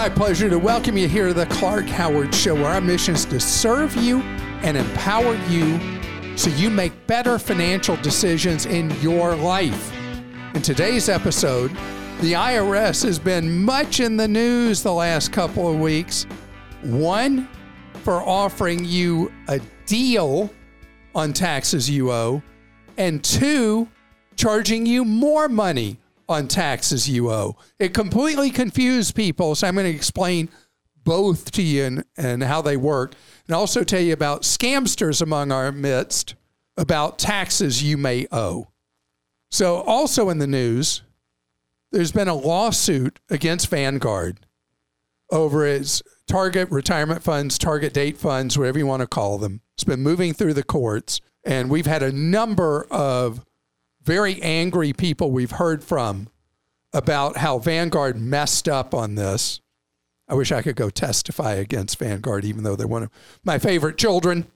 My pleasure to welcome you here to the Clark Howard Show, where our mission is to serve you and empower you so you make better financial decisions in your life. In today's episode, the IRS has been much in the news the last couple of weeks. One, for offering you a deal on taxes you owe, and two, charging you more money on taxes you owe. It completely confused people, so I'm going to explain both to you and, and how they work, and also tell you about scamsters among our midst about taxes you may owe. So, also in the news, there's been a lawsuit against Vanguard over its target retirement funds, target date funds, whatever you want to call them. It's been moving through the courts, and we've had a number of very angry people we've heard from about how Vanguard messed up on this. I wish I could go testify against Vanguard, even though they're one of my favorite children.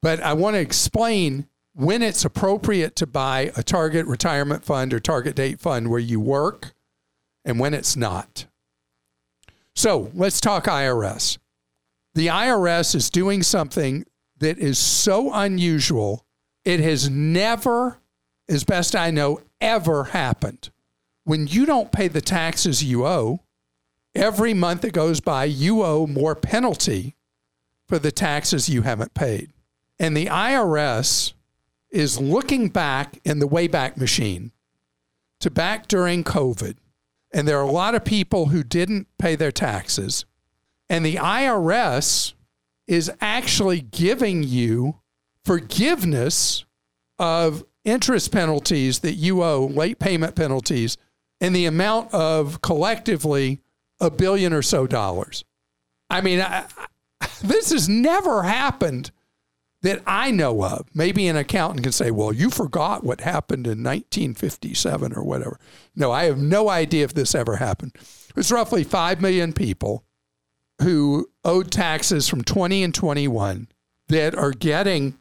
But I want to explain when it's appropriate to buy a target retirement fund or target date fund where you work and when it's not. So let's talk IRS. The IRS is doing something that is so unusual, it has never as best I know, ever happened. When you don't pay the taxes you owe, every month that goes by, you owe more penalty for the taxes you haven't paid. And the IRS is looking back in the Wayback Machine to back during COVID. And there are a lot of people who didn't pay their taxes. And the IRS is actually giving you forgiveness of interest penalties that you owe, late payment penalties, in the amount of collectively a billion or so dollars. I mean, I, this has never happened that I know of. Maybe an accountant can say, well, you forgot what happened in 1957 or whatever. No, I have no idea if this ever happened. It's roughly 5 million people who owed taxes from 20 and 21 that are getting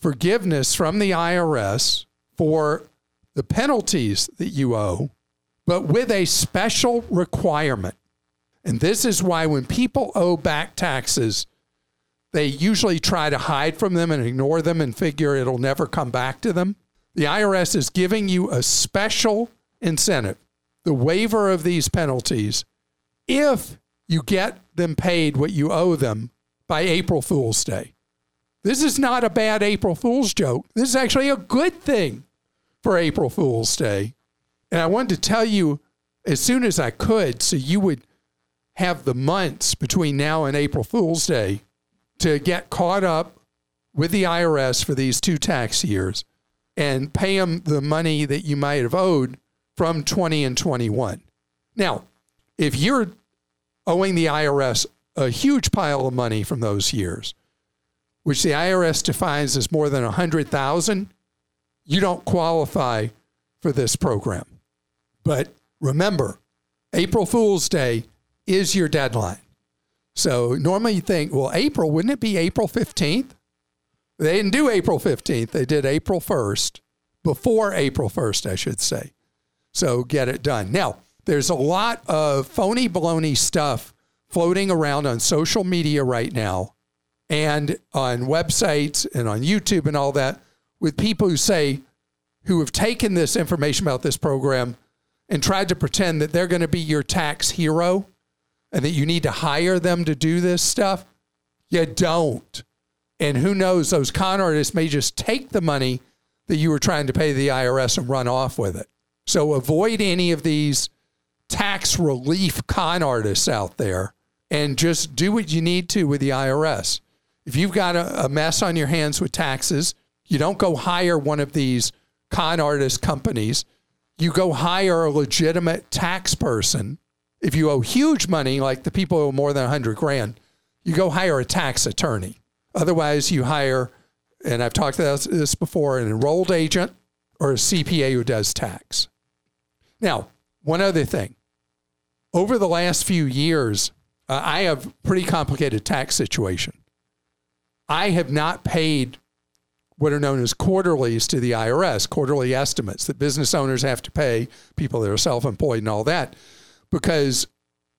forgiveness from the IRS for the penalties that you owe, but with a special requirement. And this is why when people owe back taxes, they usually try to hide from them and ignore them and figure it'll never come back to them. The IRS is giving you a special incentive, the waiver of these penalties, if you get them paid what you owe them by April Fool's Day. This is not a bad April Fool's joke. This is actually a good thing for April Fool's Day. And I wanted to tell you as soon as I could so you would have the months between now and April Fool's Day to get caught up with the IRS for these two tax years and pay them the money that you might have owed from 20 and 21. Now, if you're owing the IRS a huge pile of money from those years, which the IRS defines as more than 100,000, you don't qualify for this program. But remember, April Fool's Day is your deadline. So normally you think, well, April, wouldn't it be April 15th? They didn't do April 15th. They did April 1st, before April 1st, I should say. So get it done. Now, there's a lot of phony baloney stuff floating around on social media right now and on websites and on YouTube and all that with people who say, who have taken this information about this program and tried to pretend that they're going to be your tax hero and that you need to hire them to do this stuff. You don't. And who knows, those con artists may just take the money that you were trying to pay the IRS and run off with it. So avoid any of these tax relief con artists out there and just do what you need to with the IRS. If you've got a, a mess on your hands with taxes, you don't go hire one of these con artist companies you go hire a legitimate tax person. If you owe huge money, like the people who owe more than 100 grand, you go hire a tax attorney. Otherwise, you hire, and I've talked about this before, an enrolled agent or a CPA who does tax. Now, one other thing. Over the last few years, uh, I have pretty complicated tax situation. I have not paid what are known as quarterlies to the IRS, quarterly estimates that business owners have to pay, people that are self employed and all that, because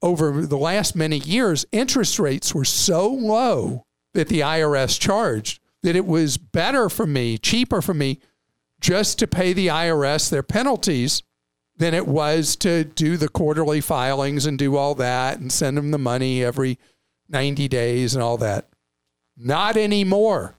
over the last many years, interest rates were so low that the IRS charged that it was better for me, cheaper for me, just to pay the IRS their penalties than it was to do the quarterly filings and do all that and send them the money every 90 days and all that. Not anymore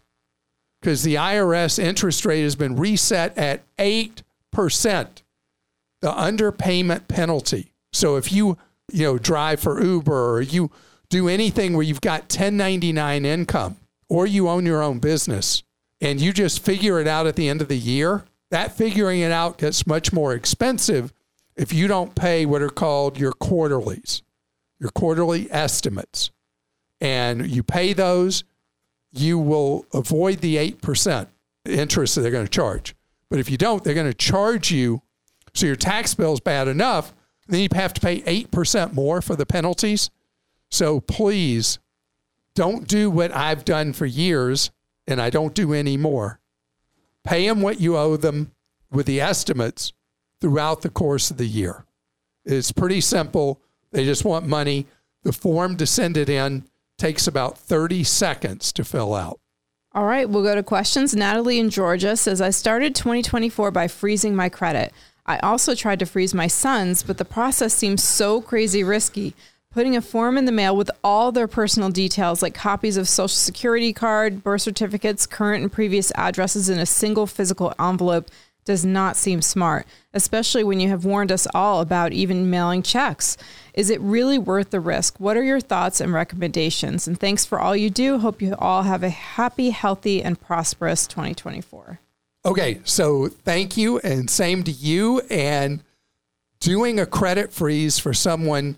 because the IRS interest rate has been reset at 8%, the underpayment penalty. So if you, you know, drive for Uber or you do anything where you've got 1099 income or you own your own business and you just figure it out at the end of the year, that figuring it out gets much more expensive if you don't pay what are called your quarterlies, your quarterly estimates. And you pay those you will avoid the 8% interest that they're going to charge. But if you don't, they're going to charge you. So your tax bill is bad enough. Then you have to pay 8% more for the penalties. So please don't do what I've done for years and I don't do anymore. Pay them what you owe them with the estimates throughout the course of the year. It's pretty simple. They just want money. The form to send it in takes about 30 seconds to fill out. All right, we'll go to questions. Natalie in Georgia says I started 2024 by freezing my credit. I also tried to freeze my son's, but the process seems so crazy risky. Putting a form in the mail with all their personal details, like copies of social security card, birth certificates, current and previous addresses in a single physical envelope does not seem smart, especially when you have warned us all about even mailing checks. Is it really worth the risk? What are your thoughts and recommendations? And thanks for all you do. Hope you all have a happy, healthy, and prosperous 2024. Okay, so thank you, and same to you. And doing a credit freeze for someone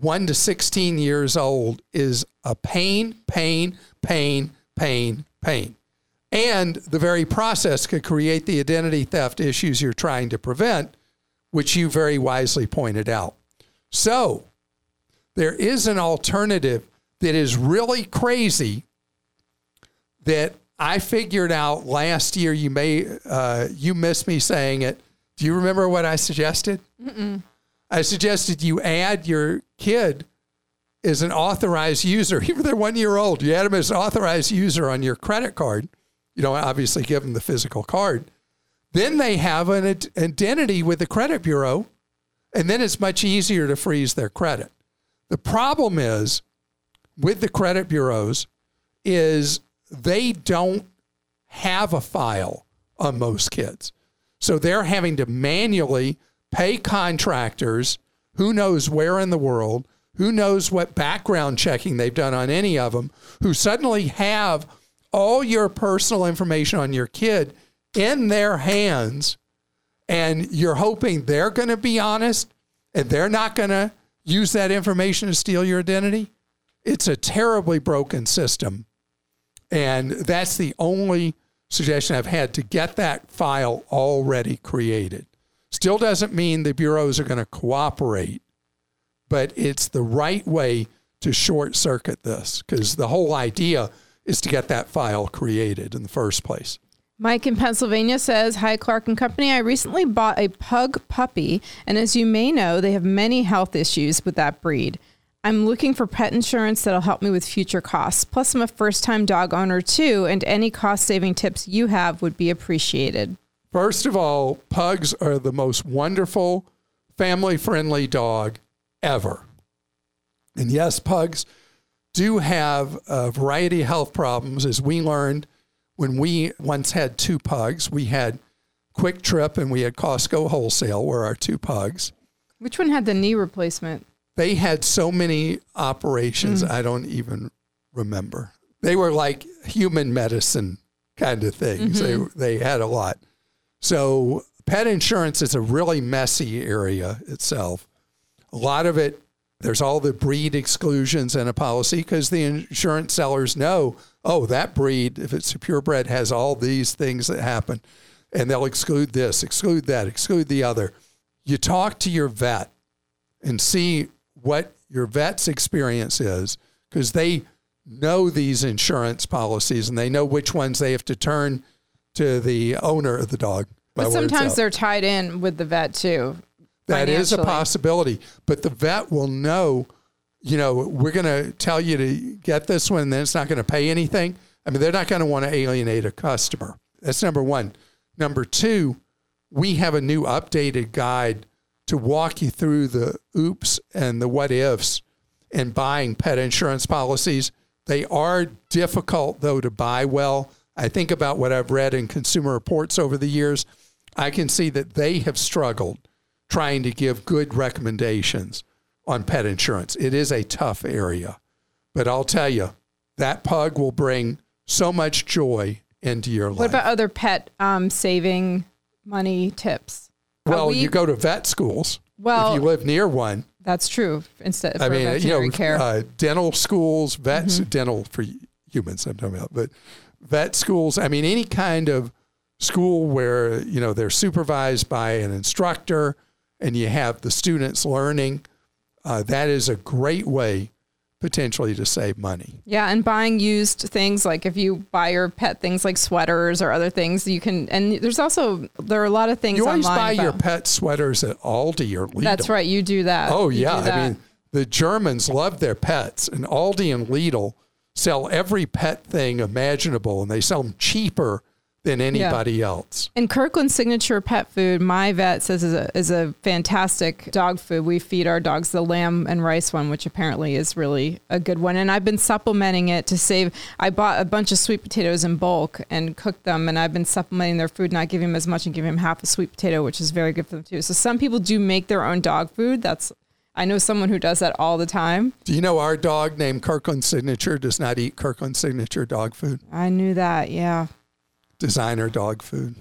1 to 16 years old is a pain, pain, pain, pain, pain. And the very process could create the identity theft issues you're trying to prevent, which you very wisely pointed out. So there is an alternative that is really crazy that I figured out last year. You may uh, you missed me saying it. Do you remember what I suggested? Mm-mm. I suggested you add your kid as an authorized user, even they're one year old. You add them as an authorized user on your credit card you know, obviously give them the physical card. Then they have an identity with the credit bureau, and then it's much easier to freeze their credit. The problem is with the credit bureaus is they don't have a file on most kids. So they're having to manually pay contractors who knows where in the world, who knows what background checking they've done on any of them, who suddenly have all your personal information on your kid in their hands and you're hoping they're going to be honest and they're not going to use that information to steal your identity, it's a terribly broken system. And that's the only suggestion I've had to get that file already created. Still doesn't mean the bureaus are going to cooperate, but it's the right way to short circuit this because the whole idea is to get that file created in the first place. Mike in Pennsylvania says, Hi, Clark and Company. I recently bought a pug puppy, and as you may know, they have many health issues with that breed. I'm looking for pet insurance that'll help me with future costs. Plus, I'm a first time dog owner too, and any cost saving tips you have would be appreciated. First of all, pugs are the most wonderful, family friendly dog ever. And yes, pugs do have a variety of health problems, as we learned when we once had two pugs. We had QuikTrip and we had Costco Wholesale, were our two pugs. Which one had the knee replacement? They had so many operations, mm. I don't even remember. They were like human medicine kind of things. Mm-hmm. They, they had a lot. So Pet insurance is a really messy area itself. A lot of it, there's all the breed exclusions in a policy because the insurance sellers know, oh, that breed, if it's a purebred, has all these things that happen. And they'll exclude this, exclude that, exclude the other. You talk to your vet and see what your vet's experience is because they know these insurance policies and they know which ones they have to turn to the owner of the dog. But sometimes they're tied in with the vet too. That is a possibility, but the vet will know. You know, we're going to tell you to get this one, and then it's not going to pay anything. I mean, they're not going to want to alienate a customer. That's number one. Number two, we have a new updated guide to walk you through the oops and the what ifs in buying pet insurance policies. They are difficult, though, to buy well. I think about what I've read in Consumer Reports over the years. I can see that they have struggled trying to give good recommendations on pet insurance. It is a tough area. But I'll tell you, that pug will bring so much joy into your life. What about other pet um, saving money tips? Well, we, you go to vet schools. Well, if you live near one, that's true. Instead, I mean, you know, care. Uh, dental schools, vets, mm-hmm. dental for humans. I'm talking about, but vet schools. I mean, any kind of school where you know they're supervised by an instructor and you have the students learning. Uh, that is a great way potentially to save money. Yeah, and buying used things like if you buy your pet things like sweaters or other things, you can. And there's also there are a lot of things. You always buy your pet sweaters at Aldi or Lidl. That's right, you do that. Oh you yeah, I mean the Germans love their pets, and Aldi and Lidl sell every pet thing imaginable, and they sell them cheaper than anybody yeah. else. And Kirkland Signature Pet Food, my vet says is a, is a fantastic dog food. We feed our dogs the lamb and rice one, which apparently is really a good one. And I've been supplementing it to save. I bought a bunch of sweet potatoes in bulk and cooked them, and I've been supplementing their food, not giving them as much and giving them half a sweet potato, which is very good for them too. So some people do make their own dog food. That's I know someone who does that all the time. Do you know our dog named Kirkland Signature does not eat Kirkland Signature dog food? I knew that, yeah designer dog food.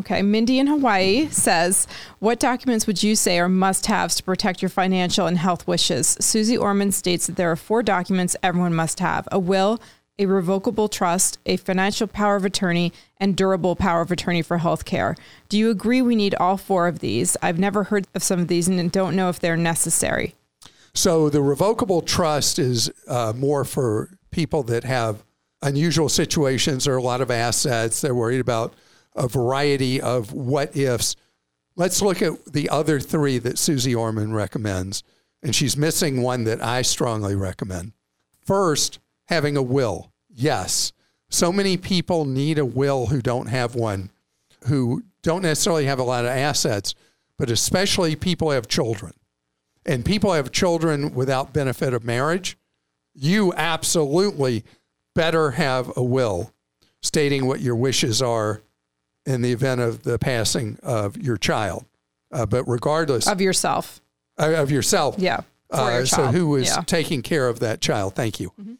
Okay. Mindy in Hawaii says, What documents would you say are must haves to protect your financial and health wishes? Suze Orman states that there are four documents everyone must have a will, a revocable trust, a financial power of attorney, and durable power of attorney for health care. Do you agree we need all four of these? I've never heard of some of these and don't know if they're necessary. So the revocable trust is uh, more for people that have unusual situations or a lot of assets. They're worried about a variety of what ifs. Let's look at the other three that Suze Orman recommends. And she's missing one that I strongly recommend. First, having a will. Yes. So many people need a will who don't have one, who don't necessarily have a lot of assets, but especially people have children. And people have children without benefit of marriage. You absolutely better have a will stating what your wishes are in the event of the passing of your child. Uh, but regardless of yourself, uh, of yourself, yeah. Uh, so who is yeah. taking care of that child? Thank you. Mm-hmm.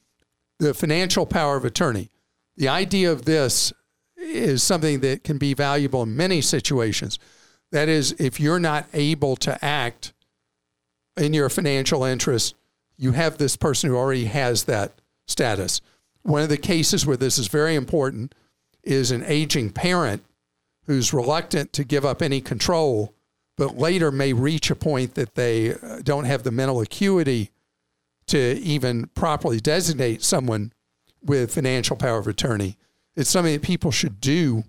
The financial power of attorney. The idea of this is something that can be valuable in many situations. That is, if you're not able to act in your financial interest, you have this person who already has that status. One of the cases where this is very important is an aging parent who's reluctant to give up any control, but later may reach a point that they uh, don't have the mental acuity to even properly designate someone with financial power of attorney. It's something that people should do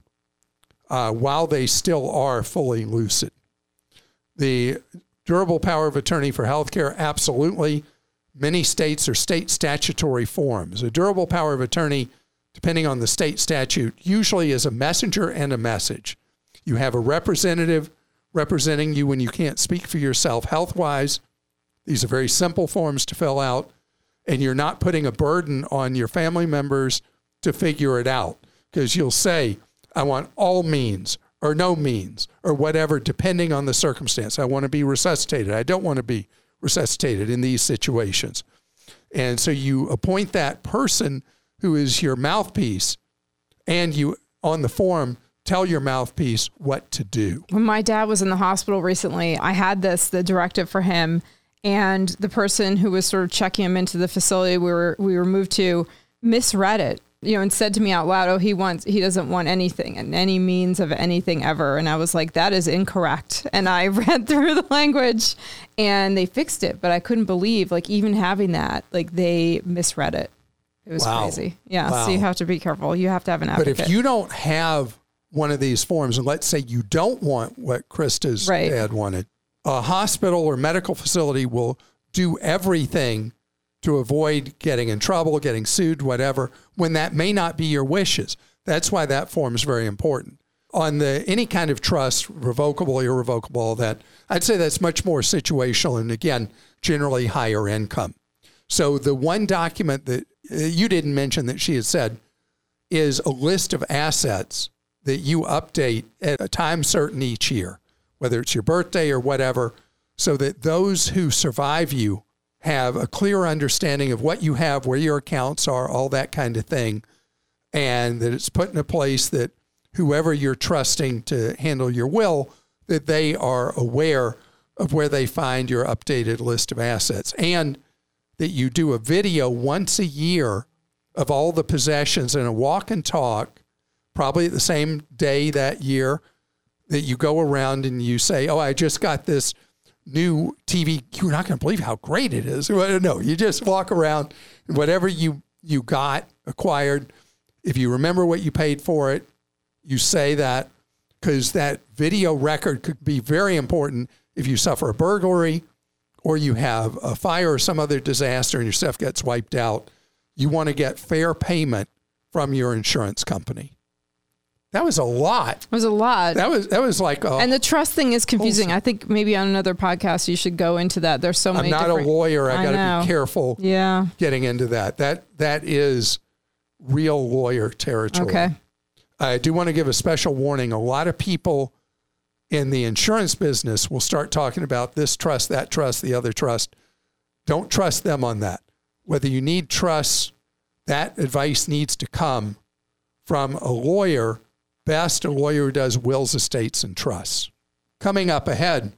uh, while they still are fully lucid. The durable power of attorney for healthcare, absolutely. Many states are state statutory forms. A durable power of attorney, depending on the state statute, usually is a messenger and a message. You have a representative representing you when you can't speak for yourself health wise. These are very simple forms to fill out, and you're not putting a burden on your family members to figure it out because you'll say, I want all means or no means or whatever, depending on the circumstance. I want to be resuscitated. I don't want to be resuscitated in these situations. And so you appoint that person who is your mouthpiece and you on the form tell your mouthpiece what to do. When my dad was in the hospital recently, I had this, the directive for him, and the person who was sort of checking him into the facility we were we were moved to misread it you know, and said to me out loud, "Oh, he wants he doesn't want anything and any means of anything ever." And I was like, "That is incorrect." And I read through the language, and they fixed it, but I couldn't believe like even having that, like they misread it. It was Wow. crazy. Yeah, Wow. so you have to be careful. You have to have an advocate. But if you don't have one of these forms, and let's say you don't want what Krista's Right. ad wanted, a hospital or medical facility will do everything to avoid getting in trouble, getting sued, whatever, when that may not be your wishes. That's why that form is very important. On the any kind of trust, revocable, irrevocable, all that, I'd say that's much more situational and again, generally higher income. So the one document that uh, you didn't mention that she had said is a list of assets that you update at a time certain each year, whether it's your birthday or whatever, so that those who survive you have a clear understanding of what you have, where your accounts are, all that kind of thing, and that it's put in a place that whoever you're trusting to handle your will, that they are aware of where they find your updated list of assets. And that you do a video once a year of all the possessions and a walk and talk, probably the same day that year, that you go around and you say, Oh, I just got this new TV. You're not going to believe how great it is. No, you just walk around, whatever you, you got acquired, if you remember what you paid for it, you say that because that video record could be very important if you suffer a burglary or you have a fire or some other disaster and your stuff gets wiped out. You want to get fair payment from your insurance company. That was a lot. it was a lot. That was that was like a, and the trust thing is confusing. I think maybe on another podcast you should go into that. There's so many I'm not a lawyer. I, I got to be careful Yeah. getting into that. That that is real lawyer territory. Okay. I do want to give a special warning. A lot of people in the insurance business will start talking about this trust, that trust, the other trust. Don't trust them on that. Whether you need trust, that advice needs to come from a lawyer, best a lawyer who does wills, estates, and trusts. Coming up ahead,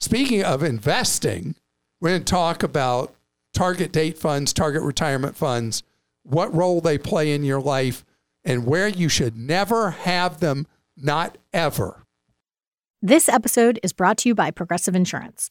speaking of investing, we're going to talk about target date funds, target retirement funds, what role they play in your life, and where you should never have them, not ever. This episode is brought to you by Progressive Insurance.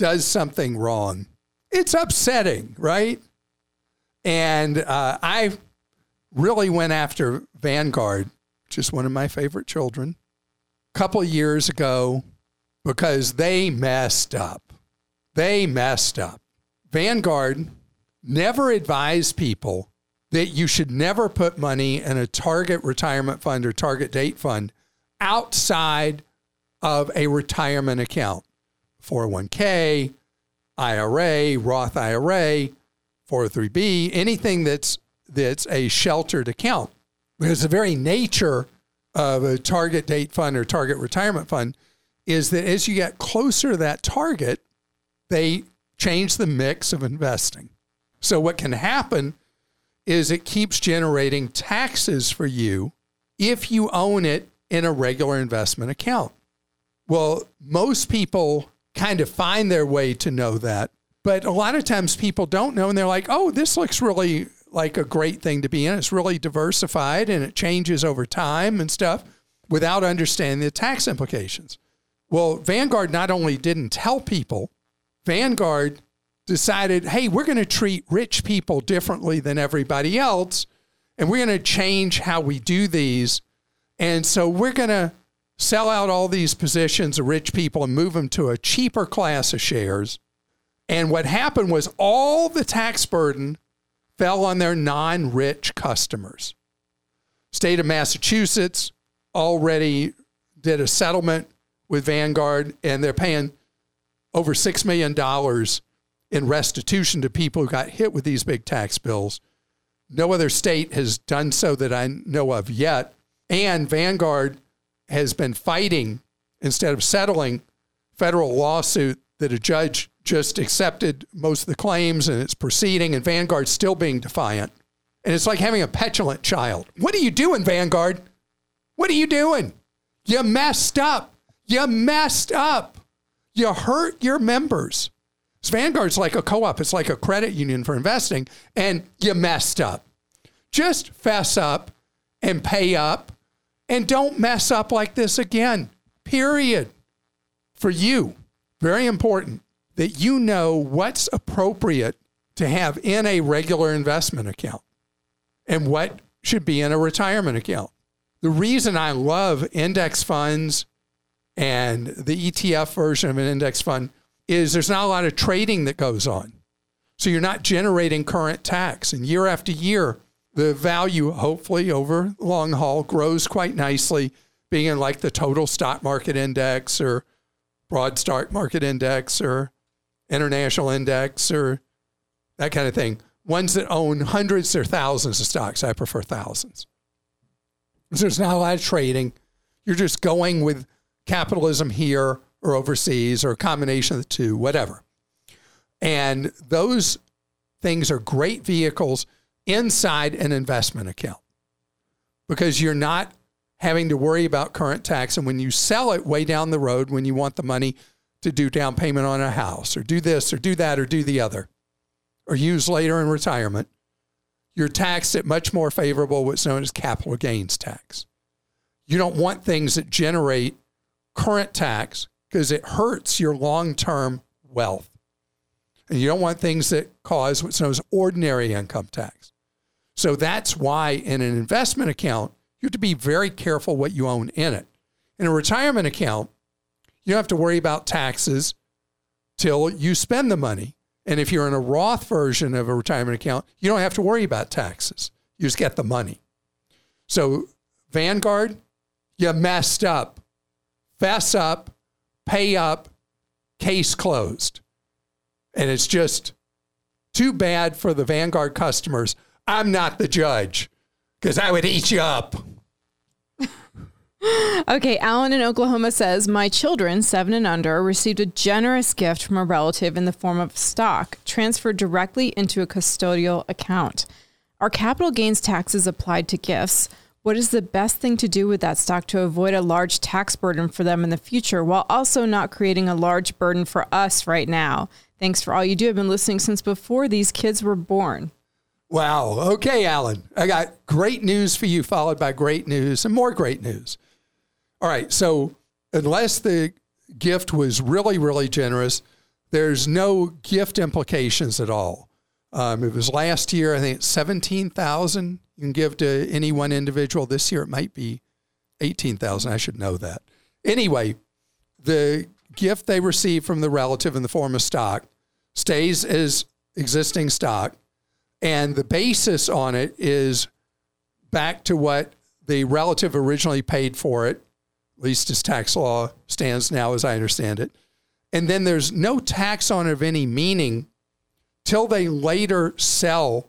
does something wrong, it's upsetting, right? And uh, I really went after Vanguard, is one of my favorite children, a couple years ago because they messed up. They messed up. Vanguard never advised people that you should never put money in a target retirement fund or target date fund outside of a retirement account 401k, IRA, Roth IRA, 403b, anything that's that's a sheltered account. Because the very nature of a target date fund or target retirement fund is that as you get closer to that target, they change the mix of investing. So what can happen is it keeps generating taxes for you if you own it in a regular investment account. Well, most people kind of find their way to know that, but a lot of times people don't know and they're like, oh, this looks really like a great thing to be in. It's really diversified and it changes over time and stuff without understanding the tax implications. Well, Vanguard not only didn't tell people, Vanguard decided, hey, we're going to treat rich people differently than everybody else, and we're going to change how we do these. And so we're going to sell out all these positions of rich people and move them to a cheaper class of shares. And what happened was all the tax burden fell on their non rich customers. State of Massachusetts already did a settlement with Vanguard, and they're paying over $6 million in restitution to people who got hit with these big tax bills. No other state has done so that I know of yet. And Vanguard has been fighting instead of settling federal lawsuit that a judge just accepted most of the claims and it's proceeding and Vanguard's still being defiant. And it's like having a petulant child. What are you doing, Vanguard? What are you doing? You messed up. You messed up. You hurt your members. So Vanguard's like a co op, it's like a credit union for investing, and you messed up. Just fess up and pay up and don't mess up like this again, period. For you, very important that you know what's appropriate to have in a regular investment account and what should be in a retirement account. The reason I love index funds and the ETF version of an index fund is there's not a lot of trading that goes on. So you're not generating current tax. And year after year, the value, hopefully over long haul, grows quite nicely, being in like the total stock market index or broad stock market index or international index or that kind of thing. Ones that own hundreds or thousands of stocks, I prefer thousands. So there's not a lot of trading. You're just going with capitalism here or overseas or a combination of the two, whatever. And those things are great vehicles inside an investment account because you're not having to worry about current tax. And when you sell it way down the road, when you want the money to do down payment on a house or do this or do that or do the other or use later in retirement, you're taxed at much more favorable what's known as capital gains tax. You don't want things that generate current tax because it hurts your long term wealth. And you don't want things that cause what's known as ordinary income tax. So that's why in an investment account, you have to be very careful what you own in it. In a retirement account, you don't have to worry about taxes till you spend the money. And if you're in a Roth version of a retirement account, you don't have to worry about taxes. You just get the money. So, Vanguard, you messed up. Fess up, pay up, case closed. And it's just too bad for the Vanguard customers. I'm not the judge because I would eat you up. Okay, Alan in Oklahoma says My children, seven and under, received a generous gift from a relative in the form of stock transferred directly into a custodial account. Are capital gains taxes applied to gifts? What is the best thing to do with that stock to avoid a large tax burden for them in the future while also not creating a large burden for us right now? Thanks for all you do. I've been listening since before these kids were born. Wow. Okay, Alan. I got great news for you, followed by great news and more great news. All right. So, unless the gift was really, really generous, there's no gift implications at all. Um, it was last year, I think it's 17,000 you can give to any one individual. This year it might be 18,000. I should know that. Anyway, the gift they receive from the relative in the form of stock stays as existing stock. And the basis on it is back to what the relative originally paid for it at least as tax law stands now, as I understand it. And then there's no tax on it of any meaning till they later sell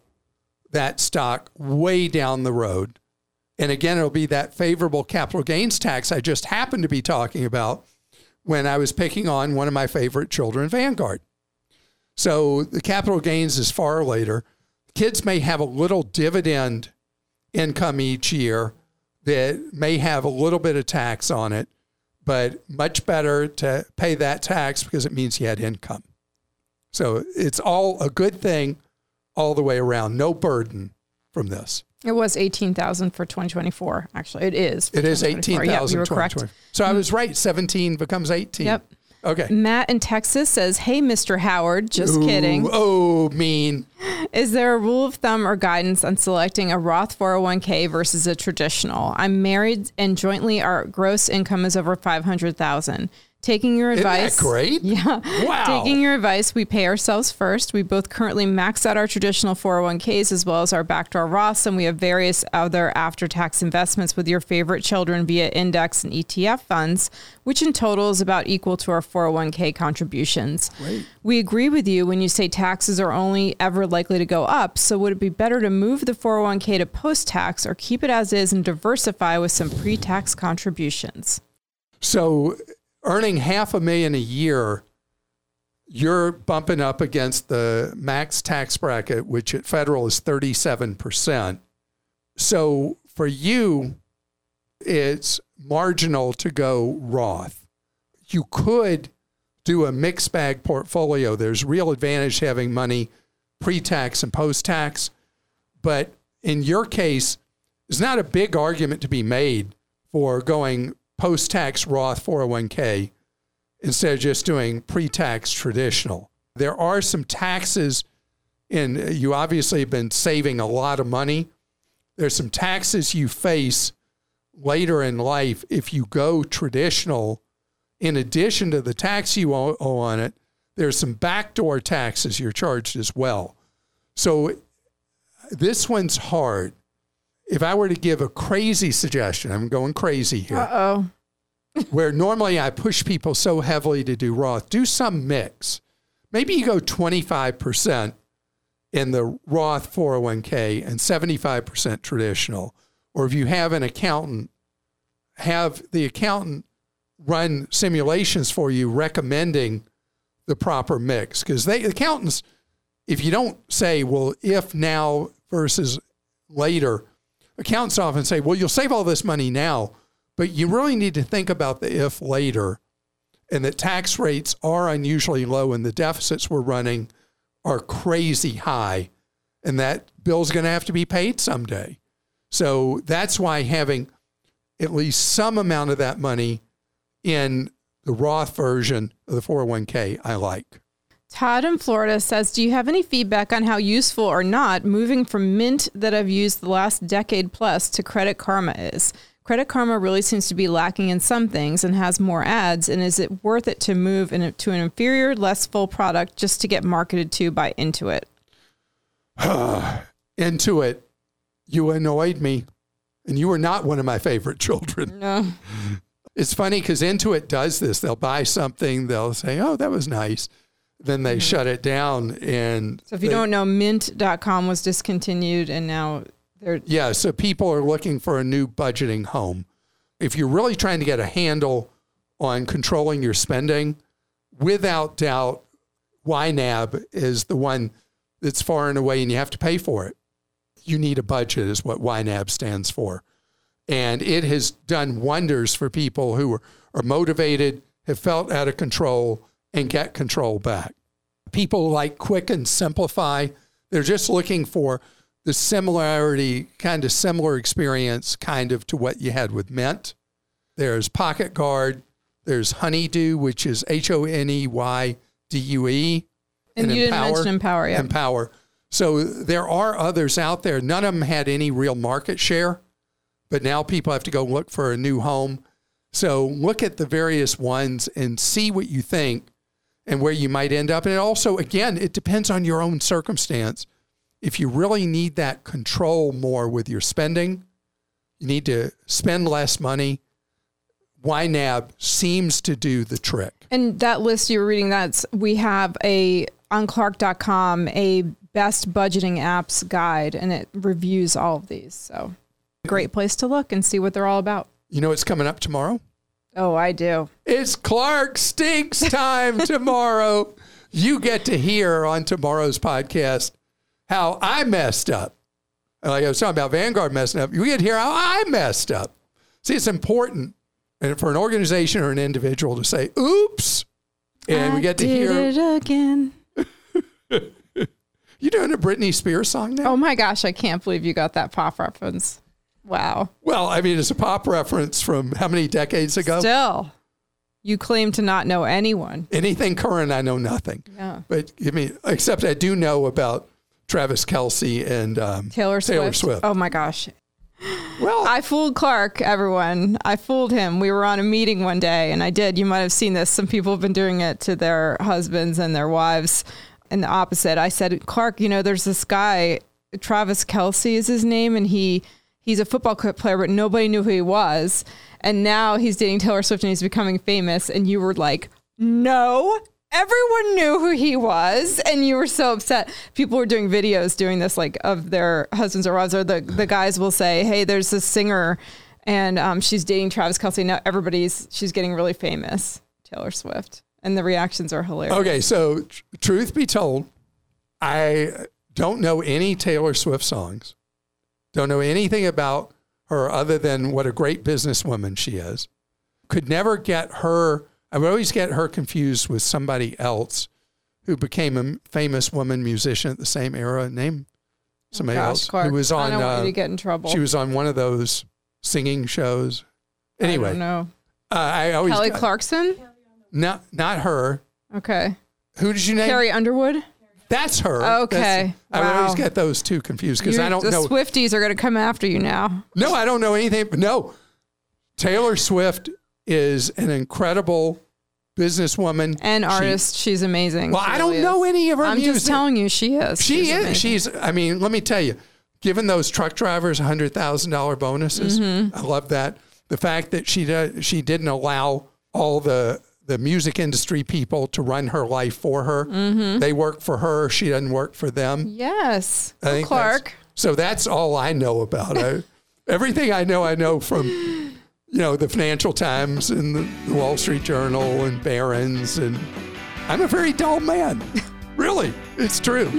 that stock way down the road. And again, it'll be that favorable capital gains tax I just happened to be talking about when I was picking on one of my favorite children, Vanguard. So the capital gains is far later. Kids may have a little dividend income each year that may have a little bit of tax on it, but much better to pay that tax because it means you had income. So it's all a good thing all the way around. No burden from this. It was 18,000 for 2024. Actually, it is. It is 2024. Yep, 18,000. you were correct. So I mm-hmm. was right. 17 becomes 18. Yep. Okay. Matt in Texas says, Hey, Mr. Howard, just kidding. Ooh, oh, mean. Is there a rule of thumb or guidance on selecting a Roth 401k versus a traditional? I'm married and jointly our gross income is over 500,000. Taking your advice. great? Yeah. Wow. Taking your advice, we pay ourselves first. We both currently max out our traditional 401ks as well as our backdoor Roths, and we have various other after tax investments with your favorite children via index and ETF funds, which in total is about equal to our 401k contributions. Great. We agree with you when you say taxes are only ever likely to go up. So, would it be better to move the 401k to post tax or keep it as is and diversify with some pre tax contributions? So earning half a million a year, you're bumping up against the max tax bracket, which at federal is 37%. So for you, it's marginal to go Roth. You could do a mixed bag portfolio. There's real advantage having money pre tax and post tax. But in your case, there's not a big argument to be made for going post tax Roth 401k instead of just doing pre tax traditional. There are some taxes, and you obviously have been saving a lot of money. There's some taxes you face later in life if you go traditional. In addition to the tax you owe on it, there's some backdoor taxes you're charged as well. So this one's hard. If I were to give a crazy suggestion, I'm going crazy here Uh oh. where normally I push people so heavily to do Roth, do some mix. Maybe you go 25% in the Roth 401k and 75% traditional. Or if you have an accountant, have the accountant run simulations for you recommending the proper mix. Because they accountants, if you don't say, well, if now versus later, accountants often say, well, you'll save all this money now, but you really need to think about the if later and that tax rates are unusually low and the deficits we're running are crazy high and that bill's going to have to be paid someday. So that's why having at least some amount of that money in the Roth version of the 401k I like. Todd in Florida says, Do you have any feedback on how useful or not moving from Mint that I've used the last decade plus to Credit Karma is? Credit Karma really seems to be lacking in some things and has more ads. And is it worth it to move in, to an inferior, less full product just to get marketed to by Intuit? Intuit, you annoyed me, and you were not one of my favorite children. No. It's funny because Intuit does this. They'll buy something, they'll say, "Oh, that was nice," then they mm-hmm. shut it down. And So if you they- don't know, Mint.com was discontinued and now they're. yeah, so people are looking for a new budgeting home. If you're really trying to get a handle on controlling your spending, without doubt, YNAB is the one that's far and away, and you have to pay for it. You need a budget, is what YNAB stands for. And it has done wonders for people who are, are motivated, have felt out of control, and get control back. People like Quicken Simplifi, they're just looking for the similarity, kind of similar experience, kind of to what you had with Mint. There's PocketGuard, there's Honeydue, which is H O N E Y D U E. And you didn't mention Empower, yeah. Empower. So there are others out there. None of them had any real market share, but now people have to go look for a new home. So look at the various ones and see what you think and where you might end up. And it also, again, it depends on your own circumstance. If you really need that control more with your spending, you need to spend less money. YNAB seems to do the trick. And that list you were reading, that's we have a on Clark.com a best budgeting apps guide, and it reviews all of these. So great place to look and see what they're all about. You know what's coming up tomorrow? Oh, I do. It's Clark Stinks time tomorrow. You get to hear on tomorrow's podcast how I messed up. Like I was talking about Vanguard messing up, you get to hear how I messed up. See, it's important and for an organization or an individual to say, oops. And we get to hear it again. You doing a Britney Spears song now? Oh my gosh, I can't believe you got that pop reference. Wow. Well, I mean, it's a pop reference from how many decades ago? Still, you claim to not know anyone. Anything current, I know nothing. Yeah. But I mean, except I do know about Travis Kelce and um, Taylor Swift. Taylor Swift. Oh my gosh. Well, I fooled Clark, everyone. I fooled him. We were on a meeting one day, and I did. You might have seen this. Some people have been doing it to their husbands and their wives. And the opposite. I said, Clark, you know, there's this guy, Travis Kelce is his name, and he he's a football player, but nobody knew who he was. And now he's dating Taylor Swift and he's becoming famous. And you were like, no, everyone knew who he was. And you were so upset. People were doing videos doing this, like of their husbands or wives, or the, the guys will say, hey, there's this singer and um, she's dating Travis Kelce. Now everybody's, she's getting really famous, Taylor Swift. And the reactions are hilarious. okay. So, tr- truth be told, I don't know any Taylor Swift songs. Don't know anything about her other than what a great businesswoman she is. Could never get her. I would always get her confused with somebody else who became a famous woman musician at the same era. Name somebody Gosh, else Clark, who was on. I don't want uh, you to get in trouble. She was on one of those singing shows. Anyway. I don't know. uh, I always Kelly got- Clarkson? not not her. Okay. Who did you name? Carrie Underwood? That's her. Okay. That's- I always get those two confused because I don't the know. The Swifties are going to come after you now. No, I don't know anything. No, Taylor Swift is an incredible businesswoman And She- artist, she's amazing. well, She I don't really know is. any of her I'm music. just telling you, she is. She She's is. amazing. She's. I mean, let me tell you. Given those truck drivers hundred thousand dollar bonuses, Mm-hmm. I love that. The fact that she does, she didn't allow all the the music industry people to run her life for her. Mm-hmm. They work for her. She doesn't work for them. Yes. I think Clark. that's- So that's all I know about it. Everything I know, I know from you know the Financial Times and the, the Wall Street Journal and Barron's, and I'm a very dull man. really, it's true.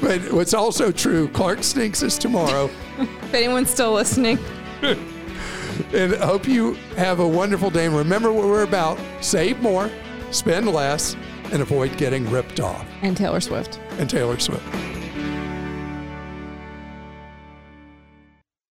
But what's also true, Clark Stinks is tomorrow, If anyone's still listening, and hope you have a wonderful day. And remember what we're about: save more, spend less, and avoid getting ripped off. and Taylor Swift. And Taylor Swift.